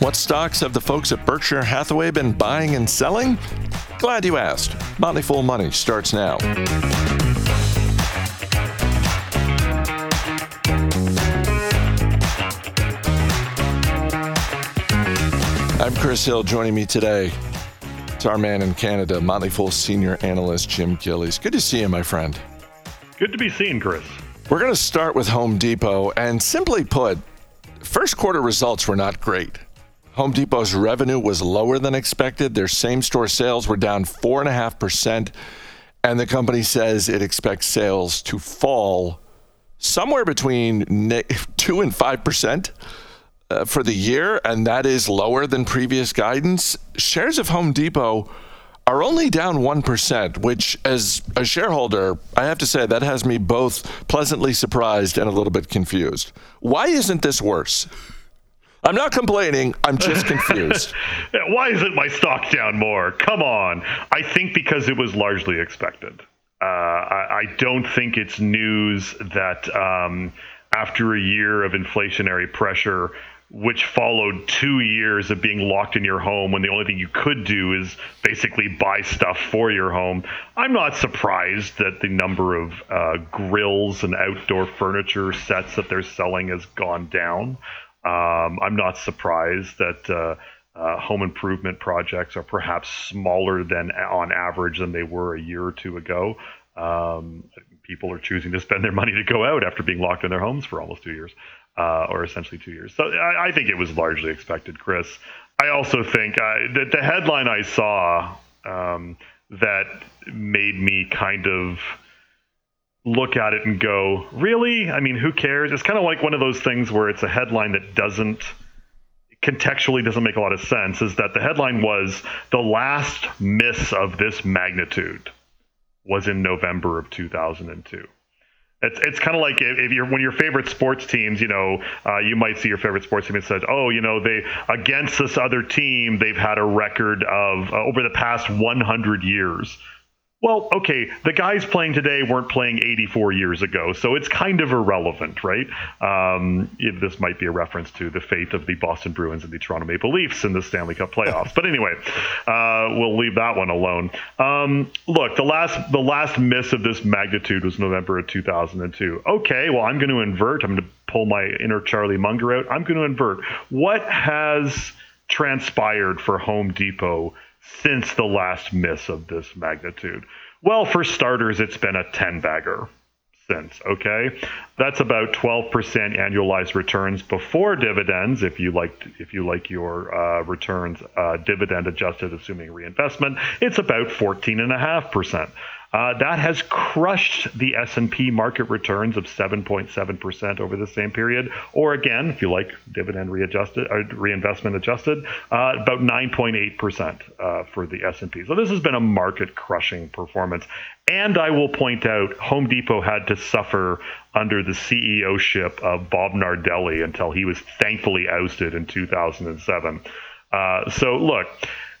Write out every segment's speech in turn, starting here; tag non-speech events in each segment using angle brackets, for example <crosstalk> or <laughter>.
What stocks have the folks at Berkshire Hathaway been buying and selling? Glad you asked. Motley Fool Money starts now. I'm Chris Hill. Joining me today, it's our man in Canada, Motley Fool senior analyst Jim Gillies. Good to see you, my friend. Good to be seen, Chris. We're going to start with Home Depot, and simply put, first quarter results were not great. Home Depot's revenue was lower than expected. Their same store sales were down 4.5%. And the company says it expects sales to fall somewhere between <laughs> 2 and 5% uh, for the year. And that is lower than previous guidance. Shares of Home Depot are only down 1%, which, as a shareholder, I have to say that has me both pleasantly surprised and a little bit confused. Why isn't this worse? I'm not complaining. I'm just confused. <laughs> Why isn't my stock down more? Come on. I think because it was largely expected. Uh, I, I, don't think it's news that um, after a year of inflationary pressure, which followed two years of being locked in your home when the only thing you could do is basically buy stuff for your home. I'm not surprised that the number of uh, grills and outdoor furniture sets that they're selling has gone down. Um, I'm not surprised that uh, uh, home improvement projects are perhaps smaller than on average than they were a year or two ago. Um, people are choosing to spend their money to go out after being locked in their homes for almost two years, uh, or essentially two years. So I, I, think it was largely expected, Chris. I also think uh, that the headline I saw um, that made me kind of look at it and go, really? I mean, who cares? It's kind of like one of those things where it's a headline that doesn't contextually doesn't make a lot of sense is that the headline was the last miss of this magnitude was in November of 2002. It's, it's kind of like if you're when your favorite sports teams, you know, uh, you might see your favorite sports team and says, "Oh, you know, they against this other team, they've had a record of uh, over the past 100 years." Well, okay, the guys playing today weren't playing 84 years ago, so it's kind of irrelevant, right? Um, this might be a reference to the fate of the Boston Bruins and the Toronto Maple Leafs in the Stanley Cup playoffs. <laughs> but anyway, uh, we'll leave that one alone. Um, look, the last the last miss of this magnitude was November of 2002. Okay, well, I'm going to invert. I'm going to pull my inner Charlie Munger out. I'm going to invert. What has transpired for Home Depot? Since the last miss of this magnitude? Well, for starters, it's been a 10 bagger since, okay? That's about 12% annualized returns before dividends if you like if you like your uh, returns uh, dividend adjusted assuming reinvestment, it's about 14.5%. Uh, that has crushed the S&P market returns of 7.7% over the same period, or again, if you like dividend readjusted, or uh, reinvestment adjusted, uh, about 9.8% uh, for the S&P. So this has been a market-crushing performance. And I will point out, Home Depot had to suffer under the CEO ship of Bob Nardelli until he was thankfully ousted in 2007. Uh, so look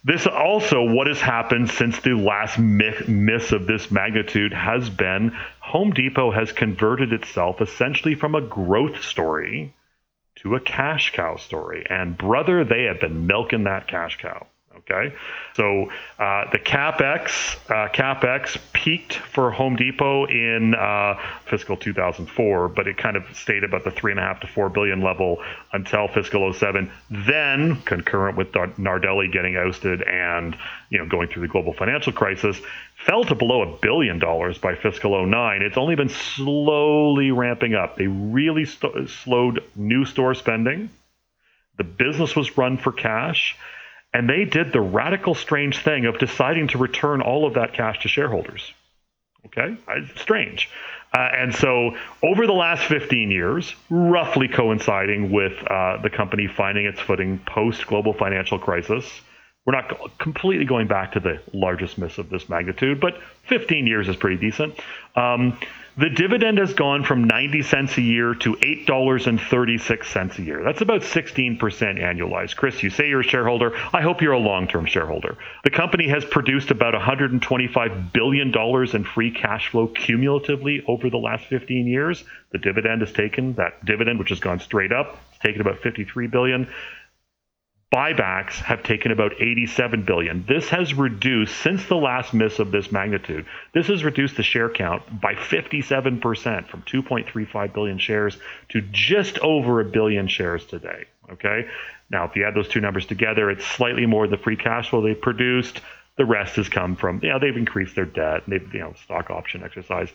this also, what has happened since the last miss of this magnitude has been Home Depot has converted itself essentially from a growth story to a cash cow story. And brother, they have been milking that cash cow. Okay, so uh, the capex uh, capex peaked for Home Depot in uh, fiscal 2004, but it kind of stayed about the three and a half to four billion level until fiscal 07. Then, concurrent with Nardelli getting ousted and you know going through the global financial crisis, fell to below a billion dollars by fiscal 09. It's only been slowly ramping up. They really st- slowed new store spending. The business was run for cash and they did the radical, strange thing of deciding to return all of that cash to shareholders. Okay? Strange. Uh, and so, over the last 15 years, roughly coinciding with uh, the company finding its footing post global financial crisis, we're not completely going back to the largest miss of this magnitude, but 15 years is pretty decent. Um, The dividend has gone from 90 cents a year to $8.36 a year. That's about 16% annualized. Chris, you say you're a shareholder. I hope you're a long term shareholder. The company has produced about $125 billion in free cash flow cumulatively over the last 15 years. The dividend has taken that dividend, which has gone straight up, it's taken about 53 billion buybacks have taken about 87 billion. This has reduced since the last miss of this magnitude. This has reduced the share count by 57% from 2.35 billion shares to just over a billion shares today. Okay. Now, if you add those two numbers together, it's slightly more the free cash flow they've produced. The rest has come from, you know, they've increased their debt, they've, you know, stock option exercise.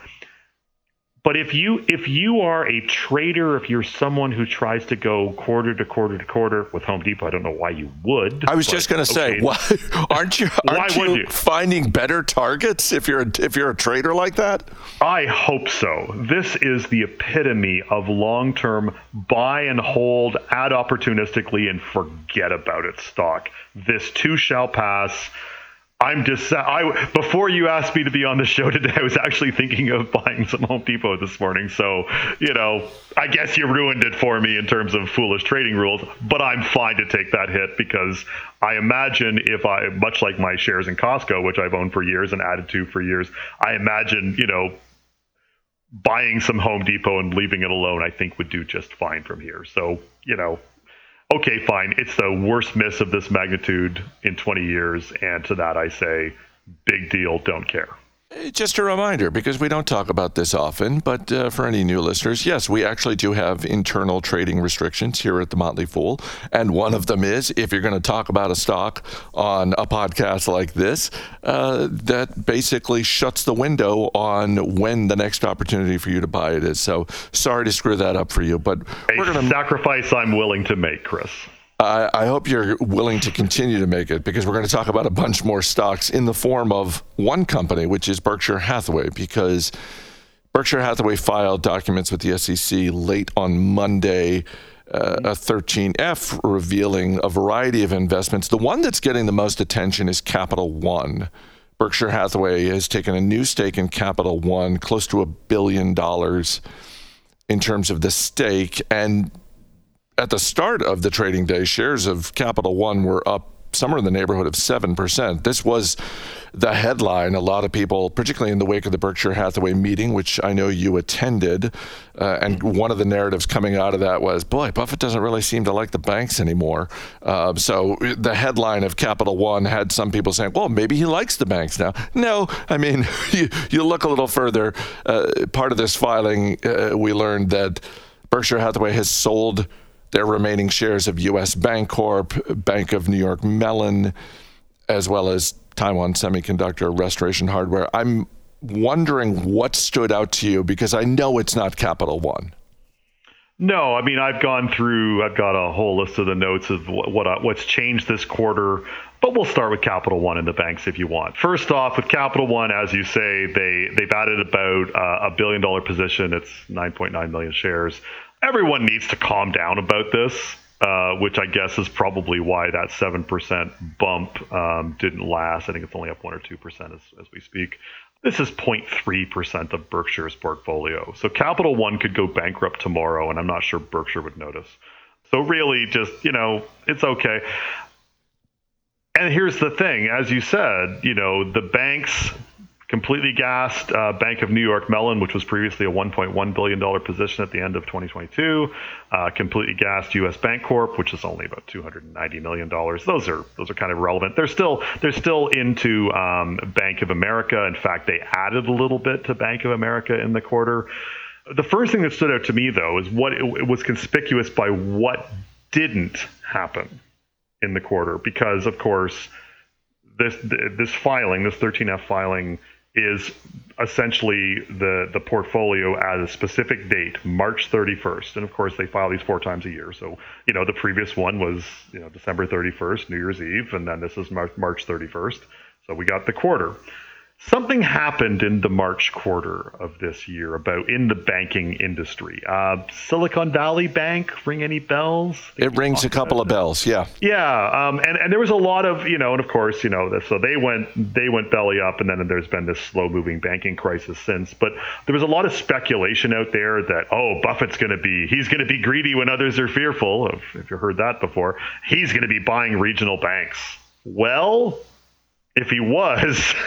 But if you if you are a trader, if you're someone who tries to go quarter to quarter to quarter with Home Depot, I don't know why you would. I was just going to okay. say, <laughs> why aren't you aren't why you, you, finding better targets if you're a, if you're a trader like that? I hope so. This is the epitome of long-term buy and hold, add opportunistically, and forget about it stock. This too shall pass I'm just I before you asked me to be on the show <laughs> today, I was actually thinking of buying some Home Depot this morning. So, you know, I guess you ruined it for me in terms of foolish trading rules, but I'm fine to take that hit because I imagine if I much like my shares in Costco, which I've owned for years and added to for years, I imagine, you know, buying some Home Depot and leaving it alone, I think would do just fine from here. So, you know, okay, fine. It's the worst miss of this magnitude in 20 years. And to that, I say, big deal, don't care. Just a reminder, because we don't talk about this often, but uh, for any new listeners, yes, we actually do have internal trading restrictions here at the Motley Fool. And one of them is if you're going to talk about a stock on a podcast like this, uh, that basically shuts the window on when the next opportunity for you to buy it is. So sorry to screw that up for you, but a we're going to sacrifice I'm willing to make, Chris. I, I, hope you're willing to continue to make it because we're going to talk about a bunch more stocks in the form of one company, which is Berkshire Hathaway, because Berkshire Hathaway filed documents with the SEC late on Monday. Uh, a 13F revealing a variety of investments. The one that's getting the most attention is Capital One. Berkshire Hathaway has taken a new stake in Capital One, close to a billion dollars in terms of the stake. And at the start of the trading day, shares of Capital One were up somewhere in the neighborhood of 7%. This was the headline. A lot of people, particularly in the wake of the Berkshire Hathaway meeting, which I know you attended, uh, and one of the narratives coming out of that was, boy, Buffett doesn't really seem to like the banks anymore. Uh, so the headline of Capital One had some people saying, well, maybe he likes the banks now. No, I mean, <laughs> you, you look a little further. Uh, part of this filing, uh, we learned that Berkshire Hathaway has sold their remaining shares of U.S. Bancorp, Bank of New York Mellon, as well as Taiwan Semiconductor Restoration Hardware. I'm wondering what stood out to you because I know it's not Capital One. No, I mean I've gone through. I've got a whole list of the notes of what, what uh, what's changed this quarter. But we'll start with Capital One and the banks if you want. First off, with Capital One, as you say, they they've added about uh, a billion dollar position. It's 9.9 million shares everyone needs to calm down about this, uh, which I guess is probably why that 7% bump um, didn't last. I think it's only up 1 or 2% as, as we speak. This is 0.3% of Berkshire's portfolio. So Capital One could go bankrupt tomorrow, and I'm not sure Berkshire would notice. So really, just, you know, it's okay. And here's the thing as you said, you know, the banks completely gassed uh, Bank of New York Mellon, which was previously a $1.1 billion position at the end of 2022. Uh, completely gassed U.S. Bancorp, which is only about $290 million. Those are those are kind of relevant. They're still they're still into um, Bank of America. In fact, they added a little bit to Bank of America in the quarter. The first thing that stood out to me, though, is what it, it was conspicuous by what didn't happen in the quarter, because of course this this filing, this 13F filing is essentially the the portfolio at a specific date, March 31st. And of course, they file these four times a year. So, you know, the previous one was, you know, December 31st, New Year's Eve, and then this is March 31st. So we got the quarter. Something happened in the March quarter of this year about in the banking industry. Uh, Silicon Valley Bank, ring any bells? It rings a couple of bells, yeah. Yeah, um, and and there was a lot of you know, and of course you know, so they went they went belly up, and then there's been this slow moving banking crisis since. But there was a lot of speculation out there that oh, Buffett's going to be he's going to be greedy when others are fearful. If, if you heard that before, he's going to be buying regional banks. Well, if he was. <laughs>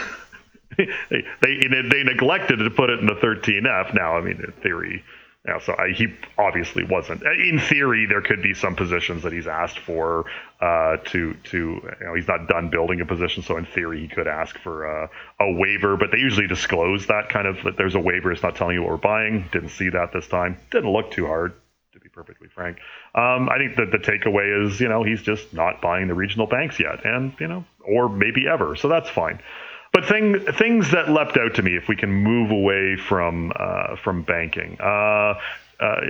they, they they neglected to put it in the 13F. Now, I mean, in theory, you so I, he obviously wasn't. In theory, there could be some positions that he's asked for uh, to to you know he's not done building a position, so in theory he could ask for a, a waiver. But they usually disclose that kind of that there's a waiver. It's not telling you what we're buying. Didn't see that this time. Didn't look too hard to be perfectly frank. Um, I think that the takeaway is, you know, he's just not buying the regional banks yet, and you know, or maybe ever. So that's fine. But thing, things that leapt out to me, if we can move away from uh, from banking, uh, uh,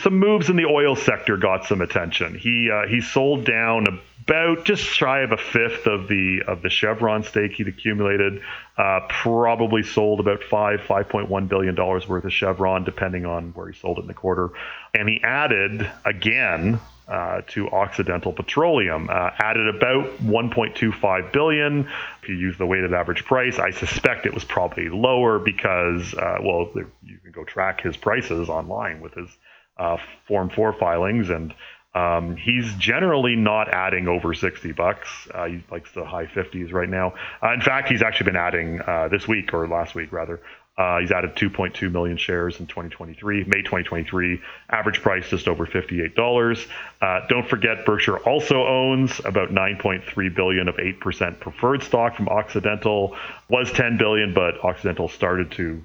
some moves in the oil sector got some attention. He uh, he sold down about just shy of a fifth of the of the Chevron stake he'd accumulated. Uh, probably sold about five five point one billion dollars worth of Chevron, depending on where he sold it in the quarter. And he added again uh, to Occidental Petroleum. Uh, added about 1.25 billion. If you use the weighted average price, I suspect it was probably lower because, uh, well, you can go track his prices online with his uh, Form 4 filings, and um, he's generally not adding over 60 bucks. Uh, he likes the high 50s right now. Uh, in fact, he's actually been adding this week or last week rather uh, he's added 2.2 million shares in 2023, May 2023. Average price just over $58. Uh, don't forget, Berkshire also owns about 9.3 billion of 8% preferred stock from Occidental. Was 10 billion, but Occidental started to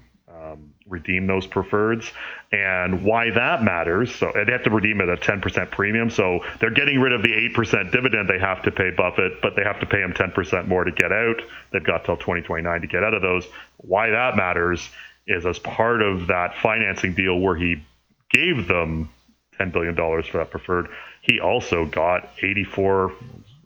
redeem those preferreds. And why that matters, so they have to redeem at a 10% premium. So they're getting rid of the 8% dividend they have to pay Buffett, but they have to pay him 10% more to get out. They've got till 2029 to get out of those. Why that matters is as part of that financing deal where he gave them $10 billion for that preferred, he also got 84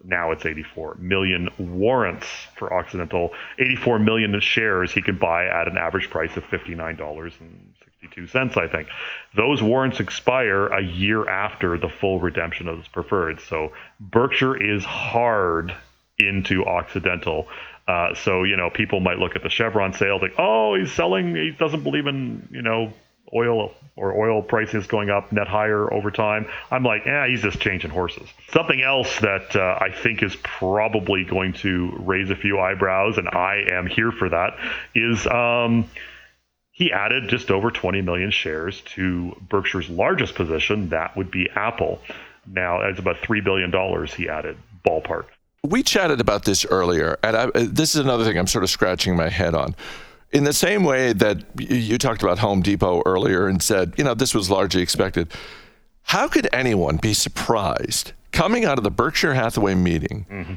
now it's 84 million warrants for Occidental, 84 million shares he could buy at an average price of $59.62, I think. Those warrants expire a year after the full redemption of his preferred. So Berkshire is hard into Occidental. Uh, so you know, people might look at the Chevron sale, think, "Oh, he's selling. He doesn't believe in you know oil or oil prices going up net higher over time. I'm like, yeah, he's just changing horses. Something else that uh, I think is probably going to raise a few eyebrows, and I am here for that, is um, he added just over 20 million shares to Berkshire's largest position. That would be Apple. Now, it's about $3 billion he added, ballpark. We chatted about this earlier, and I, this is another thing I'm sort of scratching my head on in the same way that you talked about Home Depot earlier and said, you know, this was largely expected. How could anyone be surprised coming out of the Berkshire Hathaway meeting? Mm-hmm.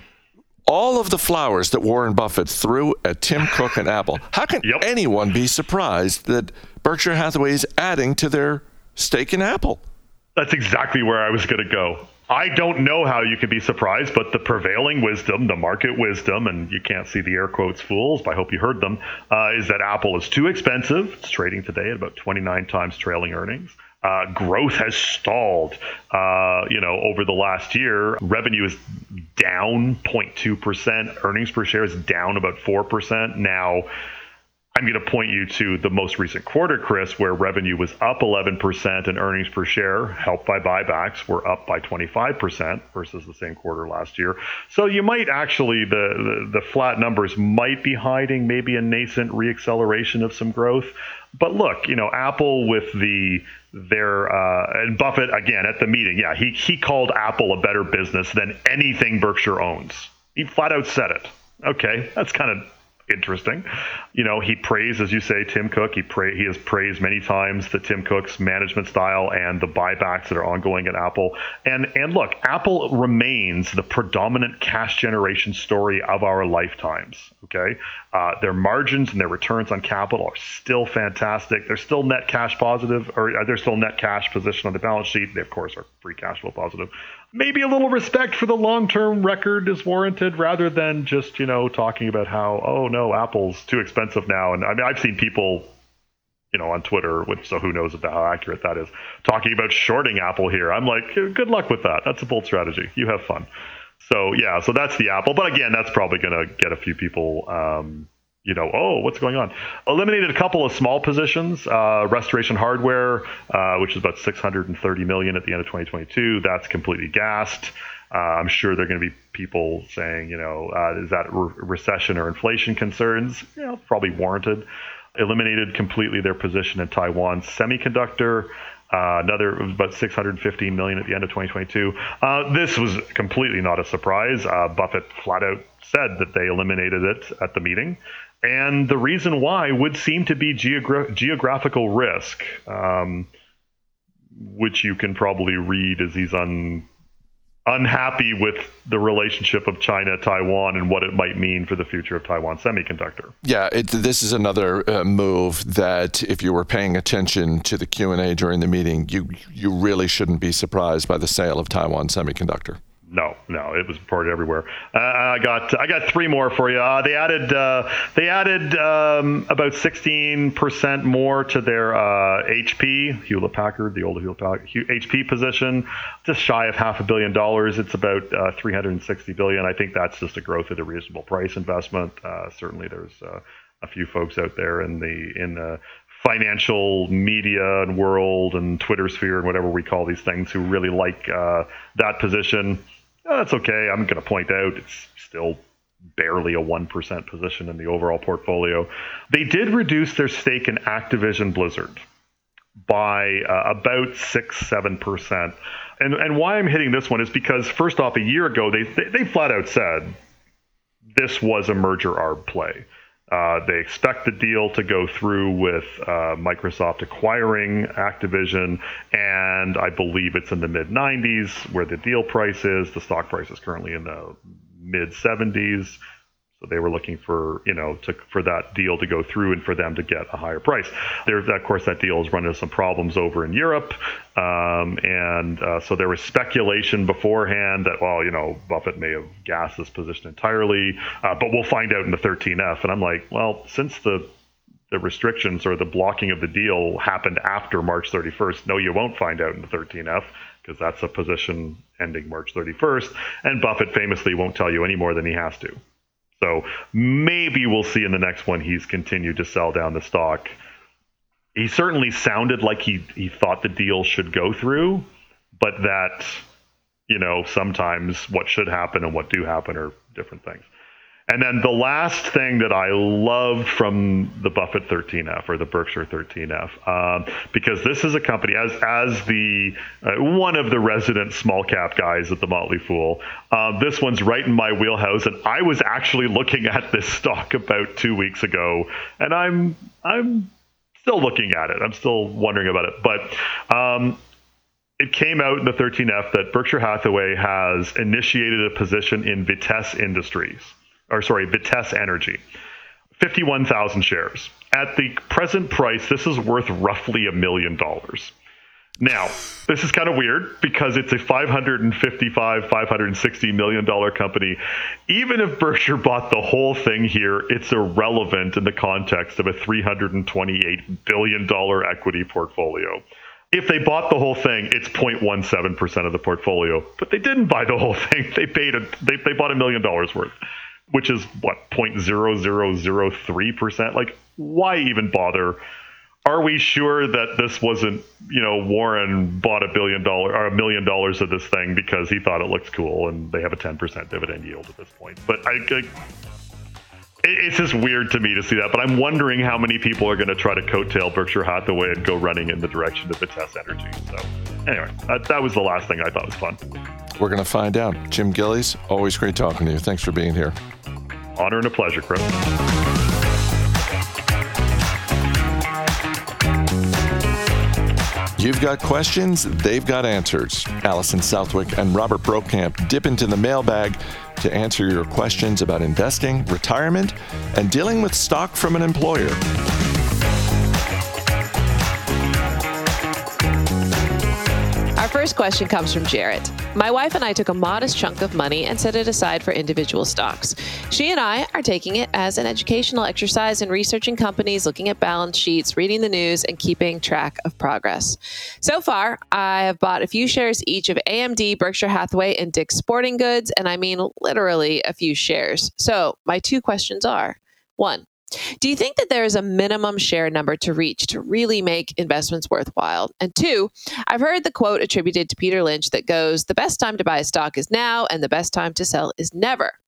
All of the flowers that Warren Buffett threw at Tim Cook and Apple. How can <laughs> yep. anyone be surprised that Berkshire Hathaway is adding to their stake in Apple? That's exactly where I was going to go. I don't know how you could be surprised, but the prevailing wisdom, the market wisdom, and you can't see the air quotes fools, but I hope you heard them, uh, is that Apple is too expensive. It's trading today at about 29 times trailing earnings. Uh, growth has stalled. Uh, you know, over the last year, revenue is down 0.2%. Earnings per share is down about 4%. Now, I'm going to point you to the most recent quarter, Chris, where revenue was up 11% and earnings per share, helped by buybacks, were up by 25% versus the same quarter last year. So you might actually, the, the, the flat numbers might be hiding maybe a nascent reacceleration of some growth. But look, you know, Apple with the their uh, and Buffett again at the meeting, yeah, he he called Apple a better business than anything Berkshire owns. He flat out said it. Okay, that's kind of interesting. You know, he praised, as you say, Tim Cook. He pra- he has praised many times the Tim Cook's management style and the buybacks that are ongoing at Apple. And and look, Apple remains the predominant cash generation story of our lifetimes. Okay, uh, their margins and their returns on capital are still fantastic. They're still net cash positive, or they're still net cash position on the balance sheet. They of course are free cash flow positive maybe a little respect for the long term record is warranted rather than just, you know, talking about how, oh no, Apple's too expensive now. And I mean, I've seen people, you know, on Twitter, which so who knows about how accurate that is, talking about shorting Apple here. I'm like, good luck with that. That's a bold strategy. You have fun. So yeah, so that's the Apple. But again, that's probably going to get a few people. Um, you know, oh, what's going on? Eliminated a couple of small positions. Uh, restoration hardware, uh, which is about 630 million at the end of 2022. That's completely gassed. Uh, I'm sure there are going to be people saying, you know, uh, is that re- recession or inflation concerns? Probably warranted. Eliminated completely their position in Taiwan semiconductor. Uh, another about 615 million at the end of 2022. Uh, this was completely not a surprise. Uh, Buffett flat out said that they eliminated it at the meeting. And the reason why would seem to be geogra- geographical risk, um, which you can probably read as he's un- unhappy with the relationship of China Taiwan and what it might mean for the future of Taiwan Semiconductor. Yeah, it, this is another uh, move that if you were paying attention to the Q&A during the meeting, you you really shouldn't be surprised by the sale of Taiwan Semiconductor. No, no, it was reported everywhere. Uh, I got I got three more for you. Uh, they added uh, they added um, about 16% more to their HP uh, Hewlett Packard, the old Hewlett Packard HP position, just shy of half a billion dollars. It's about uh, 360 billion. I think that's just a growth at a reasonable price investment. Uh, certainly, there's a few folks out there in the in the financial media and world and Twitter sphere and whatever we call these things who really like that position oh, that's okay. I'm going to point out it's still barely a 1% position in the overall portfolio. They did reduce their stake in Activision Blizzard by uh, about 6 7%. And, and why I'm hitting this one is because, first off, a year ago, they, they, they flat out said this was a merger arb play. Uh, they expect the deal to go through with uh, Microsoft acquiring Activision, and I believe it's in the mid 90s where the deal price is. The stock price is currently in the mid 70s. So they were looking for, you know, to, for that deal to go through and for them to get a higher price. There, of course, that deal has run into some problems over in Europe, um, and uh, so there was speculation beforehand that, well, you know, Buffett may have gassed this position entirely, uh, but we'll find out in the 13F. And I'm like, well, since the the restrictions or the blocking of the deal happened after March 31st, no, you won't find out in the 13F because that's a position ending March 31st, and Buffett famously won't tell you any more than he has to. So maybe we'll see in the next one he's continued to sell down the stock. He certainly sounded like he, he thought the deal should go through, but that, you know, sometimes what should happen and what do happen are different things. And then the last thing that I loved from the Buffett 13F or the Berkshire 13F, um, because this is a company as as the uh, one of the resident small cap guys at the Motley Fool. Uh, this one's right in my wheelhouse, and I was actually looking at this stock about two weeks ago, and I'm I'm still looking at it. I'm still wondering about it, but. Um, it came out in the 13F that Berkshire Hathaway has initiated a position in Vitesse Industries or sorry, Vitesse Energy, 51,000 shares. At the present price, this is worth roughly a million dollars. Now, this is kind of weird because it's a 555, 560 million dollar company. Even if Berkshire bought the whole thing here, it's irrelevant in the context of a 328 billion dollar equity portfolio. If they bought the whole thing, it's 0.17% of the portfolio. But they didn't buy the whole thing. They paid a, they, they bought a million dollars worth which is what 0.0003 percent. Like, why even bother? Are we sure that this wasn't, you know, Warren bought a billion dollar or a million dollars of this thing because he thought it looked cool and they have a 10% dividend yield at this point? But I, I it's just weird to me to see that. But I'm wondering how many people are going to try to coattail Berkshire Hathaway and go running in the direction of the Vitesse Energy. So, anyway, that, that was the last thing I thought was fun. We're going to find out. Jim Gillies, always great talking to you. Thanks for being here. Honor and a pleasure, Chris. You've got questions, they've got answers. Alison Southwick and Robert Brokamp dip into the mailbag to answer your questions about investing, retirement, and dealing with stock from an employer. First question comes from Jarrett. My wife and I took a modest chunk of money and set it aside for individual stocks. She and I are taking it as an educational exercise in researching companies, looking at balance sheets, reading the news, and keeping track of progress. So far, I have bought a few shares each of AMD, Berkshire Hathaway, and Dick's Sporting Goods, and I mean literally a few shares. So, my two questions are one, do you think that there is a minimum share number to reach to really make investments worthwhile? And two, I've heard the quote attributed to Peter Lynch that goes, the best time to buy a stock is now, and the best time to sell is never.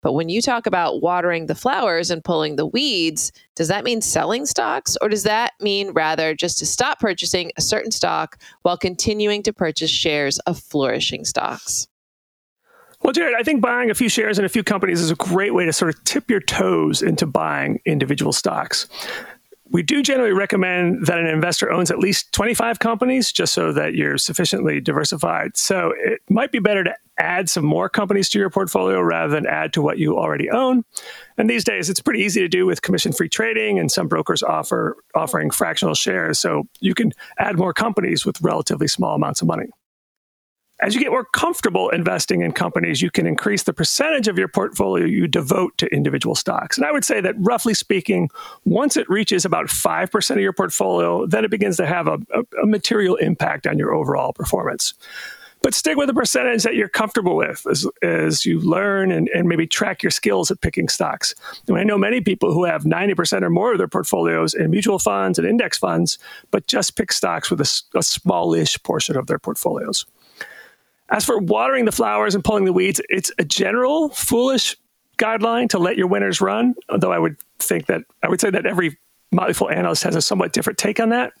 But when you talk about watering the flowers and pulling the weeds, does that mean selling stocks? Or does that mean rather just to stop purchasing a certain stock while continuing to purchase shares of flourishing stocks? Well, Jared, I think buying a few shares in a few companies is a great way to sort of tip your toes into buying individual stocks. We do generally recommend that an investor owns at least 25 companies just so that you're sufficiently diversified. So it might be better to add some more companies to your portfolio rather than add to what you already own. And these days it's pretty easy to do with commission-free trading and some brokers offer offering fractional shares so you can add more companies with relatively small amounts of money as you get more comfortable investing in companies, you can increase the percentage of your portfolio you devote to individual stocks. And I would say that roughly speaking, once it reaches about 5% of your portfolio, then it begins to have a, a, a material impact on your overall performance. But stick with a percentage that you're comfortable with as, as you learn and, and maybe track your skills at picking stocks. And I know many people who have 90% or more of their portfolios in mutual funds and index funds, but just pick stocks with a, a smallish portion of their portfolios. As for watering the flowers and pulling the weeds, it's a general foolish guideline to let your winners run. Although I would think that I would say that every Motley Fool analyst has a somewhat different take on that.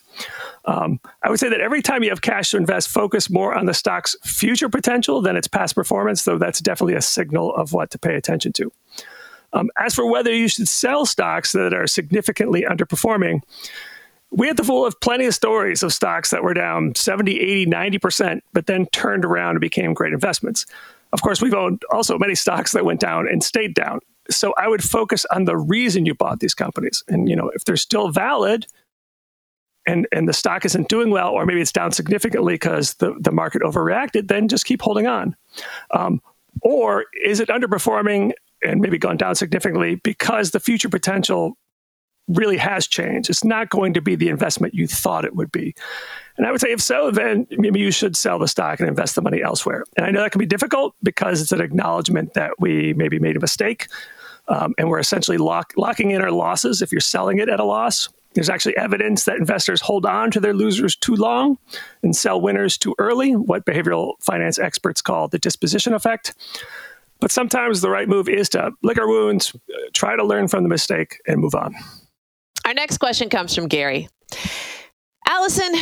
Um, I would say that every time you have cash to invest, focus more on the stock's future potential than its past performance, though that's definitely a signal of what to pay attention to. Um, as for whether you should sell stocks that are significantly underperforming, we at the Fool have plenty of stories of stocks that were down 70, 80, 90%, but then turned around and became great investments. Of course, we've owned also many stocks that went down and stayed down. So I would focus on the reason you bought these companies. And, you know, if they're still valid and, and the stock isn't doing well, or maybe it's down significantly because the, the market overreacted, then just keep holding on. Um, or is it underperforming and maybe gone down significantly because the future potential really has changed. It's not going to be the investment you thought it would be. And I would say, if so, then maybe you should sell the stock and invest the money elsewhere. And I know that can be difficult because it's an acknowledgement that we maybe made a mistake. Um, and we're essentially lock, locking in our losses if you're selling it at a loss. There's actually evidence that investors hold on to their losers too long and sell winners too early, what behavioral finance experts call the disposition effect. But sometimes the right move is to lick our wounds, try to learn from the mistake, and move on. Our next question comes from Gary. Alison,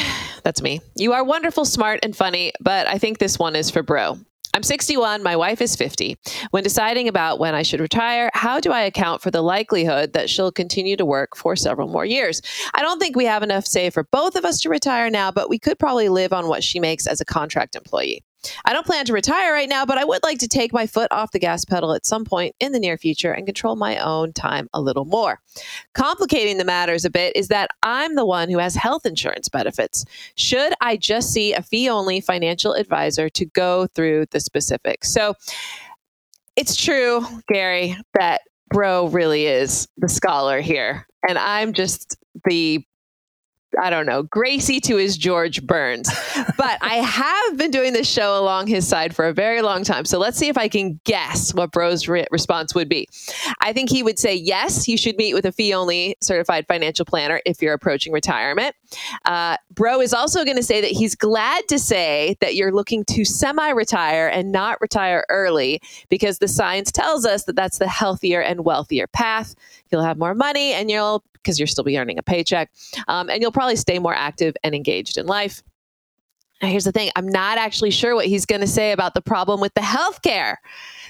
that's me. You are wonderful, smart, and funny, but I think this one is for bro. I'm 61, my wife is 50. When deciding about when I should retire, how do I account for the likelihood that she'll continue to work for several more years? I don't think we have enough say for both of us to retire now, but we could probably live on what she makes as a contract employee. I don't plan to retire right now, but I would like to take my foot off the gas pedal at some point in the near future and control my own time a little more. Complicating the matters a bit is that I'm the one who has health insurance benefits. Should I just see a fee only financial advisor to go through the specifics? So it's true, Gary, that Bro really is the scholar here. And I'm just the I don't know, Gracie to his George Burns. but I have been doing this show along his side for a very long time. So let's see if I can guess what Bro's re- response would be. I think he would say, yes, you should meet with a fee only certified financial planner if you're approaching retirement. Uh, Bro is also going to say that he's glad to say that you're looking to semi retire and not retire early because the science tells us that that's the healthier and wealthier path. You'll have more money and you'll because you'll still be earning a paycheck. Um, and you'll probably stay more active and engaged in life. Now, here's the thing I'm not actually sure what he's going to say about the problem with the healthcare.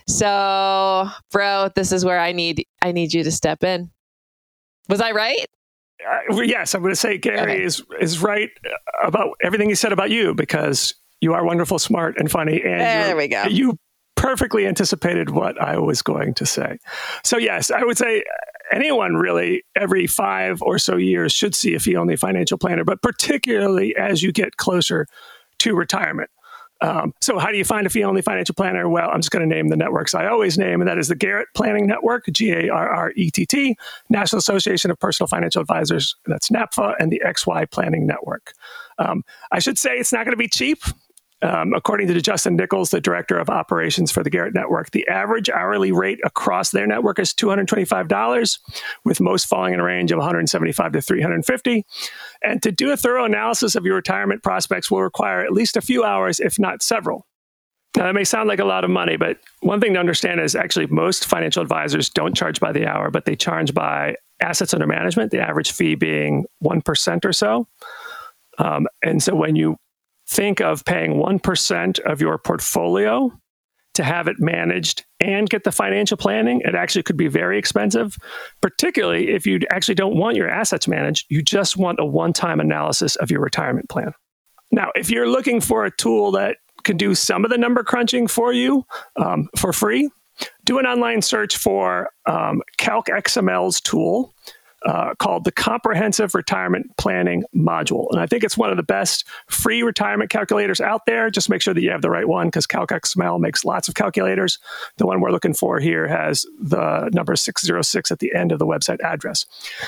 So, bro, this is where I need I need you to step in. Was I right? Uh, yes, I'm going to say Gary okay. is is right about everything he said about you because you are wonderful, smart, and funny. And there we go. You perfectly anticipated what I was going to say. So yes, I would say anyone really every five or so years should see a fee only financial planner, but particularly as you get closer to retirement. Um, so, how do you find a fee only financial planner? Well, I'm just going to name the networks I always name, and that is the Garrett Planning Network, G A R R E T T, National Association of Personal Financial Advisors, that's NAPFA, and the XY Planning Network. Um, I should say it's not going to be cheap. Um, according to Justin Nichols, the director of operations for the Garrett Network, the average hourly rate across their network is $225, with most falling in a range of 175 to 350. And to do a thorough analysis of your retirement prospects will require at least a few hours, if not several. Now, that may sound like a lot of money, but one thing to understand is actually most financial advisors don't charge by the hour, but they charge by assets under management, the average fee being 1% or so. Um, and so when you think of paying 1% of your portfolio to have it managed and get the financial planning, it actually could be very expensive, particularly if you actually don't want your assets managed. You just want a one time analysis of your retirement plan. Now, if you're looking for a tool that can do some of the number crunching for you um, for free, do an online search for um, CalcXML's tool uh, called the Comprehensive Retirement Planning Module. And I think it's one of the best free retirement calculators out there. Just make sure that you have the right one because CalcXML makes lots of calculators. The one we're looking for here has the number 606 at the end of the website address.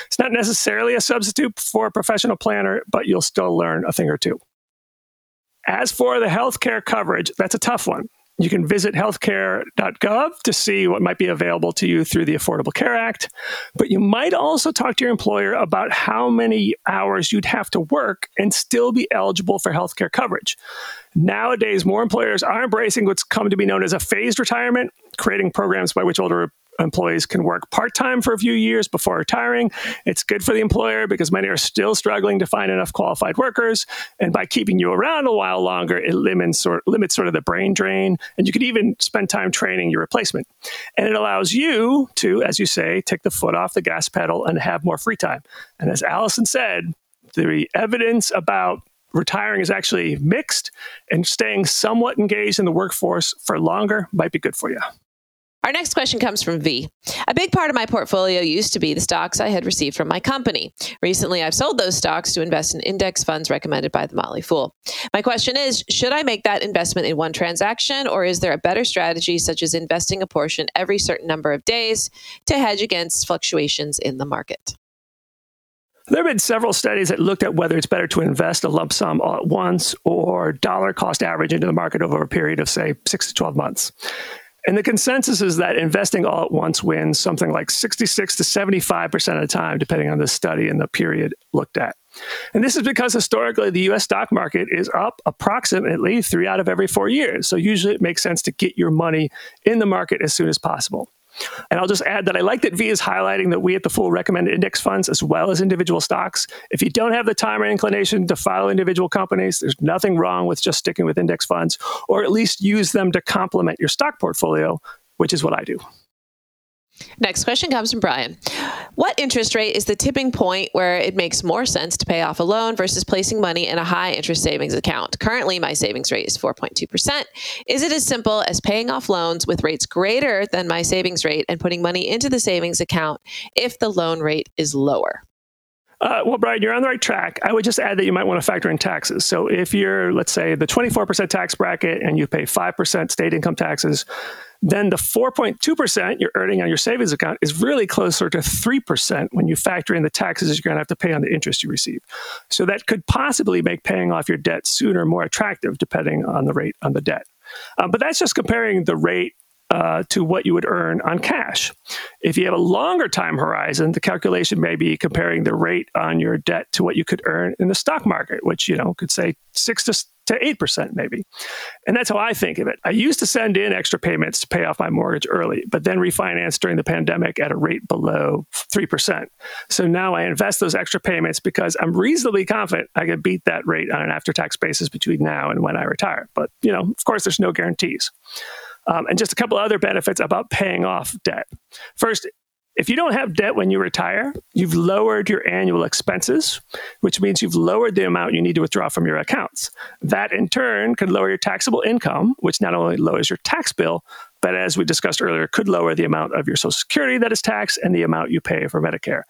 It's not necessarily a substitute for a professional planner, but you'll still learn a thing or two. As for the healthcare coverage, that's a tough one. You can visit healthcare.gov to see what might be available to you through the Affordable Care Act. But you might also talk to your employer about how many hours you'd have to work and still be eligible for healthcare coverage. Nowadays, more employers are embracing what's come to be known as a phased retirement, creating programs by which older employees can work part time for a few years before retiring. It's good for the employer because many are still struggling to find enough qualified workers. And by keeping you around a while longer, it limits sort, limits sort of the brain drain. And you could even spend time training your replacement. And it allows you to, as you say, take the foot off the gas pedal and have more free time. And as Alison said, the evidence about retiring is actually mixed and staying somewhat engaged in the workforce for longer might be good for you. Our next question comes from V. A big part of my portfolio used to be the stocks I had received from my company. Recently, I've sold those stocks to invest in index funds recommended by the Motley Fool. My question is Should I make that investment in one transaction, or is there a better strategy, such as investing a portion every certain number of days to hedge against fluctuations in the market? There have been several studies that looked at whether it's better to invest a lump sum all at once or dollar cost average into the market over a period of, say, six to 12 months. And the consensus is that investing all at once wins something like 66 to 75% of the time, depending on the study and the period looked at. And this is because historically the US stock market is up approximately three out of every four years. So usually it makes sense to get your money in the market as soon as possible. And I'll just add that I like that V is highlighting that we at the Fool recommend index funds as well as individual stocks. If you don't have the time or inclination to follow individual companies, there's nothing wrong with just sticking with index funds, or at least use them to complement your stock portfolio, which is what I do. Next question comes from Brian. What interest rate is the tipping point where it makes more sense to pay off a loan versus placing money in a high interest savings account? Currently, my savings rate is 4.2%. Is it as simple as paying off loans with rates greater than my savings rate and putting money into the savings account if the loan rate is lower? Uh, well, Brian, you're on the right track. I would just add that you might want to factor in taxes. So if you're, let's say, the 24% tax bracket and you pay 5% state income taxes, then the 4.2% you're earning on your savings account is really closer to 3% when you factor in the taxes you're going to have to pay on the interest you receive. So that could possibly make paying off your debt sooner more attractive depending on the rate on the debt. Um, but that's just comparing the rate uh, to what you would earn on cash. If you have a longer time horizon, the calculation may be comparing the rate on your debt to what you could earn in the stock market, which you know could say six to to 8% maybe. And that's how I think of it. I used to send in extra payments to pay off my mortgage early, but then refinance during the pandemic at a rate below 3%. So now I invest those extra payments because I'm reasonably confident I can beat that rate on an after tax basis between now and when I retire. But, you know, of course, there's no guarantees. Um, and just a couple other benefits about paying off debt. First, if you don't have debt when you retire, you've lowered your annual expenses, which means you've lowered the amount you need to withdraw from your accounts. That in turn could lower your taxable income, which not only lowers your tax bill, but as we discussed earlier, could lower the amount of your Social Security that is taxed and the amount you pay for Medicare.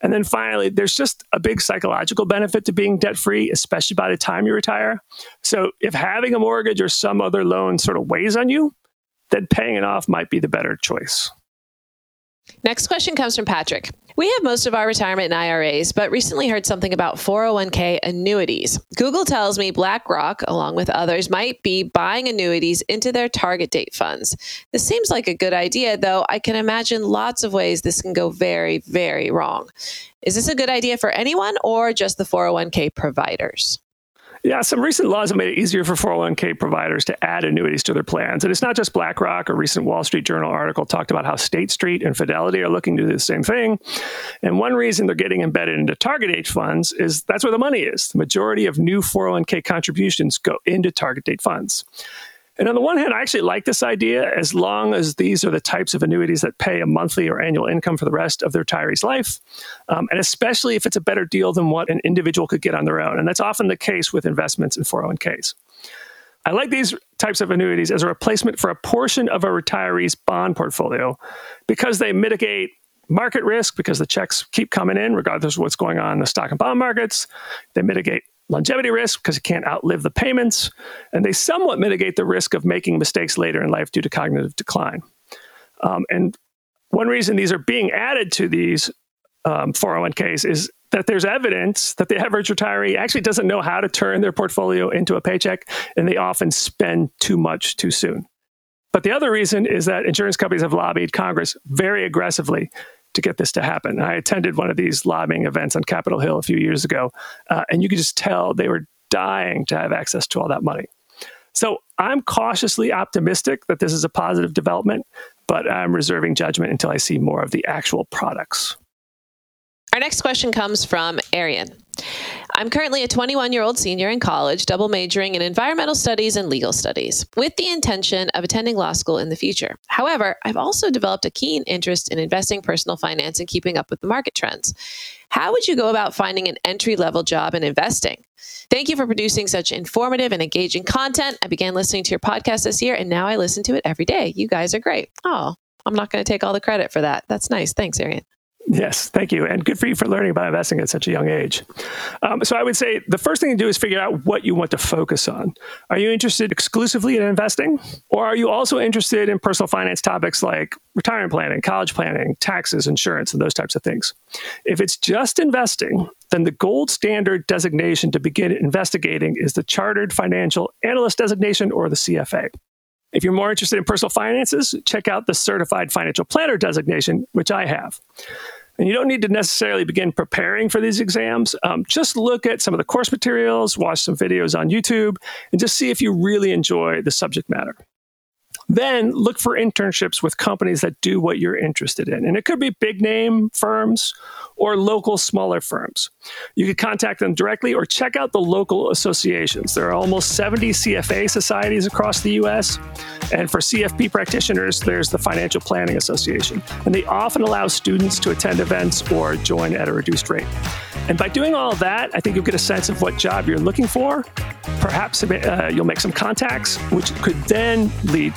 And then finally, there's just a big psychological benefit to being debt free, especially by the time you retire. So if having a mortgage or some other loan sort of weighs on you, then paying it off might be the better choice. Next question comes from Patrick. We have most of our retirement in IRAs, but recently heard something about 401k annuities. Google tells me BlackRock, along with others, might be buying annuities into their target date funds. This seems like a good idea, though I can imagine lots of ways this can go very, very wrong. Is this a good idea for anyone or just the 401k providers? Yeah, some recent laws have made it easier for 401k providers to add annuities to their plans. And it's not just BlackRock. A recent Wall Street Journal article talked about how State Street and Fidelity are looking to do the same thing. And one reason they're getting embedded into target date funds is that's where the money is. The majority of new 401k contributions go into target date funds. And on the one hand, I actually like this idea as long as these are the types of annuities that pay a monthly or annual income for the rest of their retiree's life, um, and especially if it's a better deal than what an individual could get on their own. And that's often the case with investments in 401ks. I like these types of annuities as a replacement for a portion of a retiree's bond portfolio because they mitigate market risk because the checks keep coming in regardless of what's going on in the stock and bond markets. They mitigate longevity risk because you can't outlive the payments, and they somewhat mitigate the risk of making mistakes later in life due to cognitive decline. Um, and one reason these are being added to these um, 401ks is that there's evidence that the average retiree actually doesn't know how to turn their portfolio into a paycheck, and they often spend too much too soon. But the other reason is that insurance companies have lobbied Congress very aggressively to get this to happen. I attended one of these lobbying events on Capitol Hill a few years ago, uh, and you could just tell they were dying to have access to all that money. So I'm cautiously optimistic that this is a positive development, but I'm reserving judgment until I see more of the actual products. Our next question comes from Arian. I'm currently a 21 year old senior in college, double majoring in environmental studies and legal studies, with the intention of attending law school in the future. However, I've also developed a keen interest in investing personal finance and keeping up with the market trends. How would you go about finding an entry level job in investing? Thank you for producing such informative and engaging content. I began listening to your podcast this year, and now I listen to it every day. You guys are great. Oh, I'm not going to take all the credit for that. That's nice. Thanks, Arian. Yes, thank you. And good for you for learning about investing at such a young age. Um, so, I would say the first thing to do is figure out what you want to focus on. Are you interested exclusively in investing? Or are you also interested in personal finance topics like retirement planning, college planning, taxes, insurance, and those types of things? If it's just investing, then the gold standard designation to begin investigating is the Chartered Financial Analyst designation or the CFA. If you're more interested in personal finances, check out the Certified Financial Planner designation, which I have. And you don't need to necessarily begin preparing for these exams. Um, just look at some of the course materials, watch some videos on YouTube, and just see if you really enjoy the subject matter. Then look for internships with companies that do what you're interested in. And it could be big name firms or local smaller firms. You could contact them directly or check out the local associations. There are almost 70 CFA societies across the US. And for CFP practitioners, there's the Financial Planning Association. And they often allow students to attend events or join at a reduced rate. And by doing all that, I think you'll get a sense of what job you're looking for. Perhaps uh, you'll make some contacts, which could then lead